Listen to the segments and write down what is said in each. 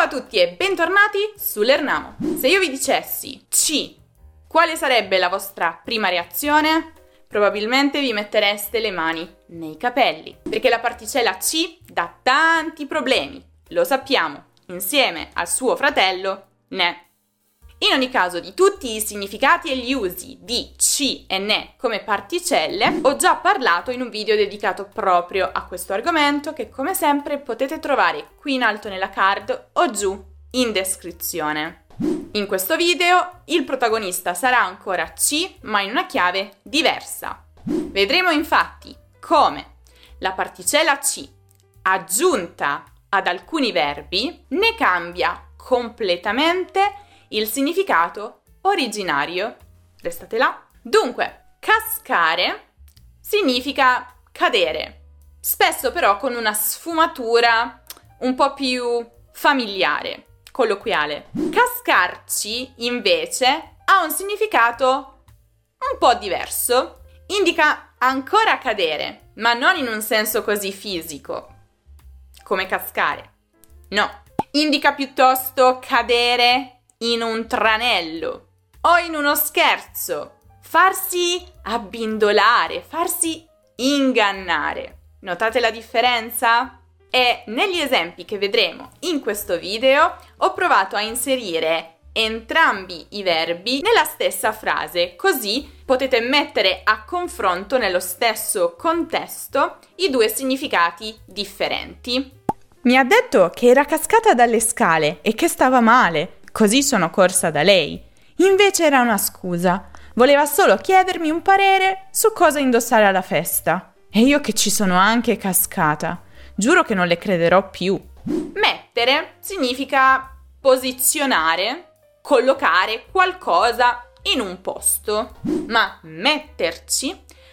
Ciao a tutti e bentornati su Lernamo. Se io vi dicessi C, quale sarebbe la vostra prima reazione? Probabilmente vi mettereste le mani nei capelli, perché la particella C dà tanti problemi, lo sappiamo, insieme al suo fratello Ne. In ogni caso, di tutti i significati e gli usi di C e Ne come particelle, ho già parlato in un video dedicato proprio a questo argomento che come sempre potete trovare qui in alto nella card o giù in descrizione. In questo video il protagonista sarà ancora C, ma in una chiave diversa. Vedremo infatti come la particella C aggiunta ad alcuni verbi ne cambia completamente il significato originario. Restate là. Dunque, cascare significa cadere, spesso però con una sfumatura un po' più familiare colloquiale. Cascarci, invece, ha un significato un po' diverso. Indica ancora cadere, ma non in un senso così fisico, come cascare. No, indica piuttosto cadere in un tranello o in uno scherzo, farsi abbindolare, farsi ingannare. Notate la differenza? e negli esempi che vedremo in questo video ho provato a inserire entrambi i verbi nella stessa frase, così potete mettere a confronto nello stesso contesto i due significati differenti. Mi ha detto che era cascata dalle scale e che stava male, così sono corsa da lei. Invece era una scusa, voleva solo chiedermi un parere su cosa indossare alla festa. E io che ci sono anche cascata. Giuro che non le crederò più. Mettere significa posizionare, collocare qualcosa in un posto, ma metterci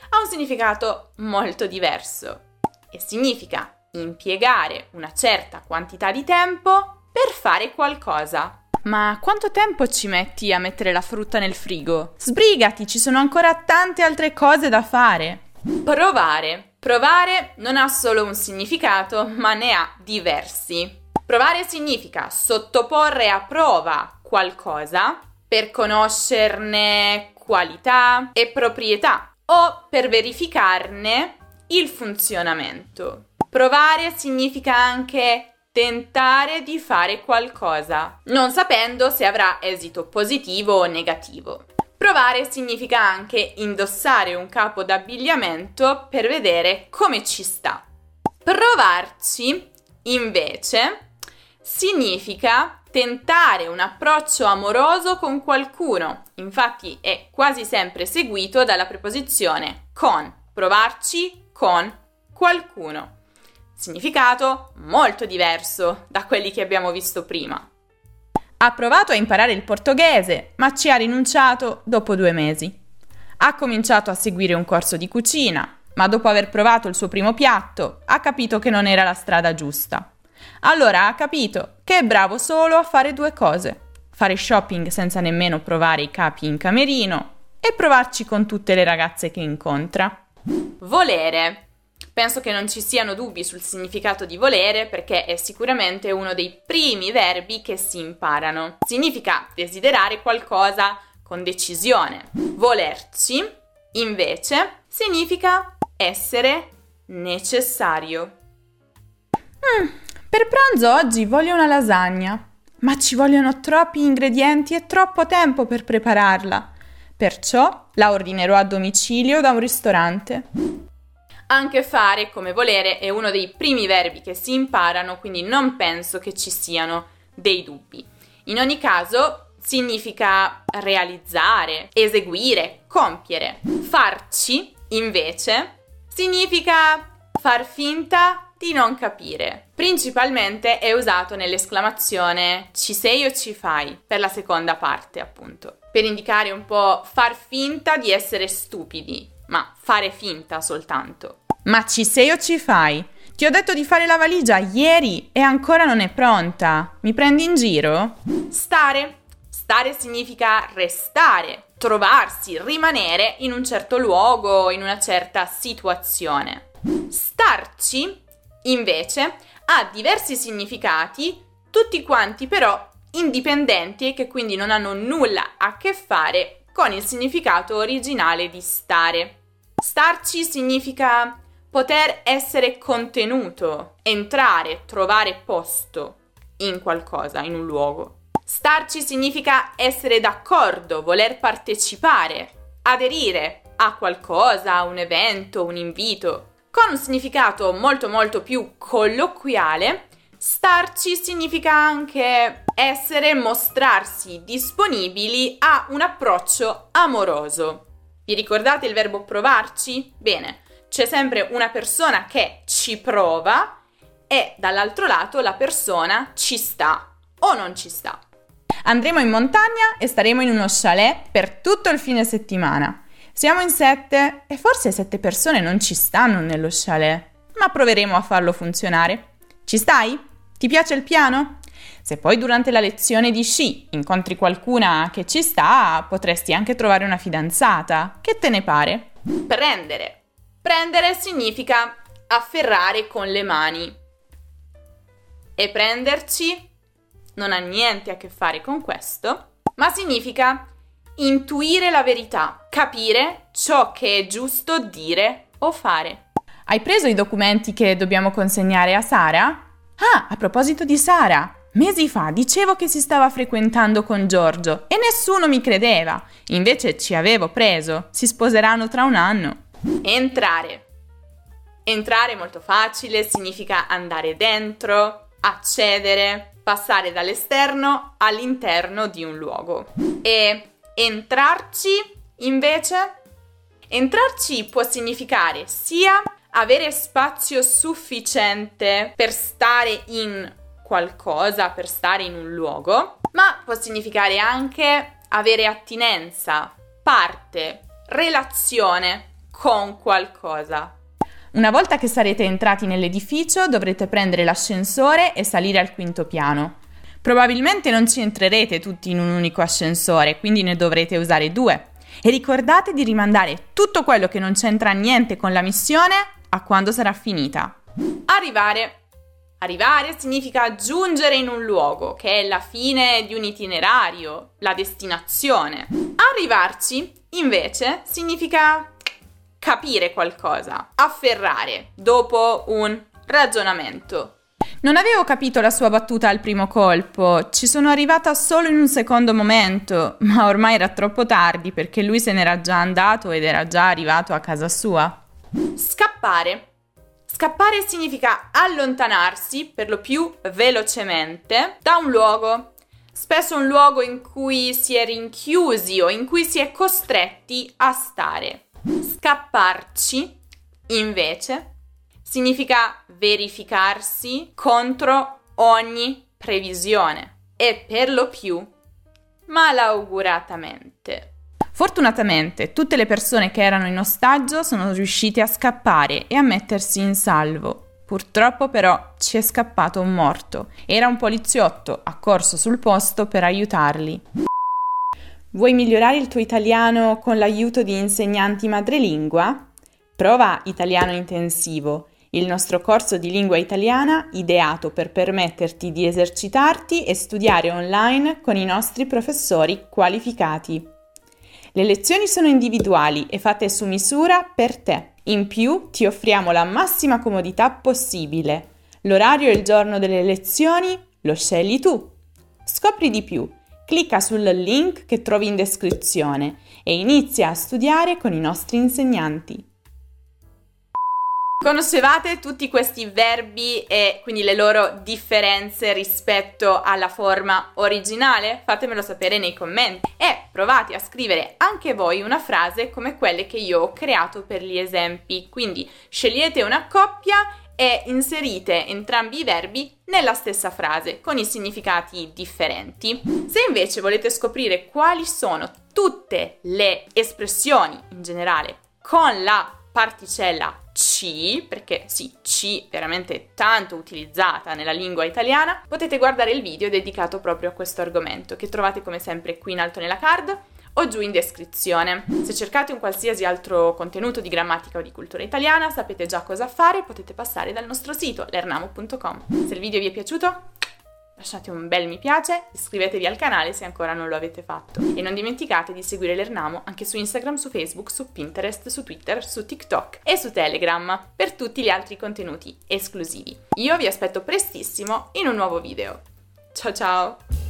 ha un significato molto diverso e significa impiegare una certa quantità di tempo per fare qualcosa. Ma quanto tempo ci metti a mettere la frutta nel frigo? Sbrigati, ci sono ancora tante altre cose da fare. Provare. Provare non ha solo un significato, ma ne ha diversi. Provare significa sottoporre a prova qualcosa per conoscerne qualità e proprietà o per verificarne il funzionamento. Provare significa anche tentare di fare qualcosa, non sapendo se avrà esito positivo o negativo. Provare significa anche indossare un capo d'abbigliamento per vedere come ci sta. Provarci, invece, significa tentare un approccio amoroso con qualcuno. Infatti è quasi sempre seguito dalla preposizione con. Provarci con qualcuno. Significato molto diverso da quelli che abbiamo visto prima. Ha provato a imparare il portoghese, ma ci ha rinunciato dopo due mesi. Ha cominciato a seguire un corso di cucina, ma dopo aver provato il suo primo piatto, ha capito che non era la strada giusta. Allora ha capito che è bravo solo a fare due cose. Fare shopping senza nemmeno provare i capi in camerino e provarci con tutte le ragazze che incontra. Volere Penso che non ci siano dubbi sul significato di volere perché è sicuramente uno dei primi verbi che si imparano. Significa desiderare qualcosa con decisione. Volerci, invece, significa essere necessario. Mm, per pranzo oggi voglio una lasagna, ma ci vogliono troppi ingredienti e troppo tempo per prepararla. Perciò la ordinerò a domicilio da un ristorante. Anche fare come volere è uno dei primi verbi che si imparano, quindi non penso che ci siano dei dubbi. In ogni caso significa realizzare, eseguire, compiere. Farci, invece, significa far finta di non capire. Principalmente è usato nell'esclamazione ci sei o ci fai, per la seconda parte appunto, per indicare un po' far finta di essere stupidi, ma fare finta soltanto. Ma ci sei o ci fai? Ti ho detto di fare la valigia ieri e ancora non è pronta. Mi prendi in giro? Stare. Stare significa restare, trovarsi, rimanere in un certo luogo, in una certa situazione. Starci, invece, ha diversi significati tutti quanti però indipendenti e che quindi non hanno nulla a che fare con il significato originale di stare. Starci significa poter essere contenuto, entrare, trovare posto in qualcosa, in un luogo. Starci significa essere d'accordo, voler partecipare, aderire a qualcosa, a un evento, un invito. Con un significato molto molto più colloquiale, starci significa anche essere, mostrarsi disponibili a un approccio amoroso. Vi ricordate il verbo provarci? Bene, c'è sempre una persona che ci prova e dall'altro lato la persona ci sta o non ci sta. Andremo in montagna e staremo in uno chalet per tutto il fine settimana. Siamo in sette e forse sette persone non ci stanno nello chalet, ma proveremo a farlo funzionare. Ci stai? Ti piace il piano? Se poi durante la lezione di sci incontri qualcuna che ci sta, potresti anche trovare una fidanzata. Che te ne pare? Prendere. Prendere significa afferrare con le mani. E prenderci non ha niente a che fare con questo, ma significa intuire la verità, capire ciò che è giusto dire o fare. Hai preso i documenti che dobbiamo consegnare a Sara? Ah, a proposito di Sara, mesi fa dicevo che si stava frequentando con Giorgio e nessuno mi credeva. Invece ci avevo preso. Si sposeranno tra un anno. Entrare. Entrare molto facile, significa andare dentro, accedere, passare dall'esterno all'interno di un luogo. E entrarci invece, entrarci può significare sia avere spazio sufficiente per stare in qualcosa, per stare in un luogo, ma può significare anche avere attinenza, parte, relazione con qualcosa. Una volta che sarete entrati nell'edificio dovrete prendere l'ascensore e salire al quinto piano. Probabilmente non ci entrerete tutti in un unico ascensore, quindi ne dovrete usare due. E ricordate di rimandare tutto quello che non c'entra niente con la missione a quando sarà finita. Arrivare. Arrivare significa giungere in un luogo, che è la fine di un itinerario, la destinazione. Arrivarci, invece, significa capire qualcosa, afferrare dopo un ragionamento. Non avevo capito la sua battuta al primo colpo, ci sono arrivata solo in un secondo momento, ma ormai era troppo tardi perché lui se n'era già andato ed era già arrivato a casa sua. Scappare. Scappare significa allontanarsi per lo più velocemente da un luogo, spesso un luogo in cui si è rinchiusi o in cui si è costretti a stare. Scapparci, invece, significa verificarsi contro ogni previsione e per lo più malauguratamente. Fortunatamente tutte le persone che erano in ostaggio sono riuscite a scappare e a mettersi in salvo. Purtroppo però ci è scappato un morto. Era un poliziotto accorso sul posto per aiutarli. Vuoi migliorare il tuo italiano con l'aiuto di insegnanti madrelingua? Prova Italiano Intensivo, il nostro corso di lingua italiana ideato per permetterti di esercitarti e studiare online con i nostri professori qualificati. Le lezioni sono individuali e fatte su misura per te. In più ti offriamo la massima comodità possibile. L'orario e il giorno delle lezioni lo scegli tu. Scopri di più Clicca sul link che trovi in descrizione e inizia a studiare con i nostri insegnanti. Conoscevate tutti questi verbi e quindi le loro differenze rispetto alla forma originale? Fatemelo sapere nei commenti e provate a scrivere anche voi una frase come quelle che io ho creato per gli esempi. Quindi scegliete una coppia e inserite entrambi i verbi nella stessa frase con i significati differenti. Se invece volete scoprire quali sono tutte le espressioni in generale con la particella C, perché sì, C veramente tanto utilizzata nella lingua italiana, potete guardare il video dedicato proprio a questo argomento che trovate come sempre qui in alto nella card o giù in descrizione. Se cercate un qualsiasi altro contenuto di grammatica o di cultura italiana, sapete già cosa fare, potete passare dal nostro sito lernamo.com. Se il video vi è piaciuto, lasciate un bel mi piace, iscrivetevi al canale se ancora non lo avete fatto e non dimenticate di seguire l'Ernamo anche su Instagram, su Facebook, su Pinterest, su Twitter, su TikTok e su Telegram per tutti gli altri contenuti esclusivi. Io vi aspetto prestissimo in un nuovo video. Ciao ciao!